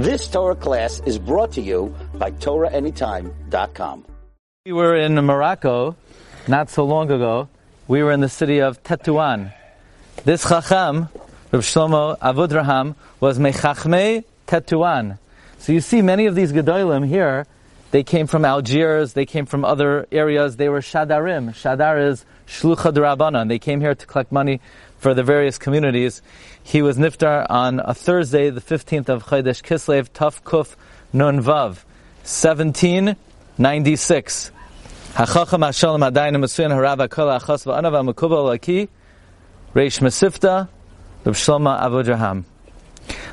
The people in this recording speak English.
This Torah class is brought to you by TorahAnytime.com. We were in Morocco not so long ago. We were in the city of Tetuan. This Chacham, Rav Shlomo Avudraham, was Mechachmei Tetuan. So you see many of these Gedolim here, they came from Algiers, they came from other areas, they were Shadarim. Shadar is Shlucha Rabbanan. They came here to collect money for the various communities. He was Niftar on a Thursday, the 15th of Chodesh Kislev, Tuf Kuf Nun Vav, 1796. Hachacham Hashalom Adayin Masuyan Harava Kol Achas Va'anav Makubal Laki, Reish Mesifta, Rav Shlomo Avudraham.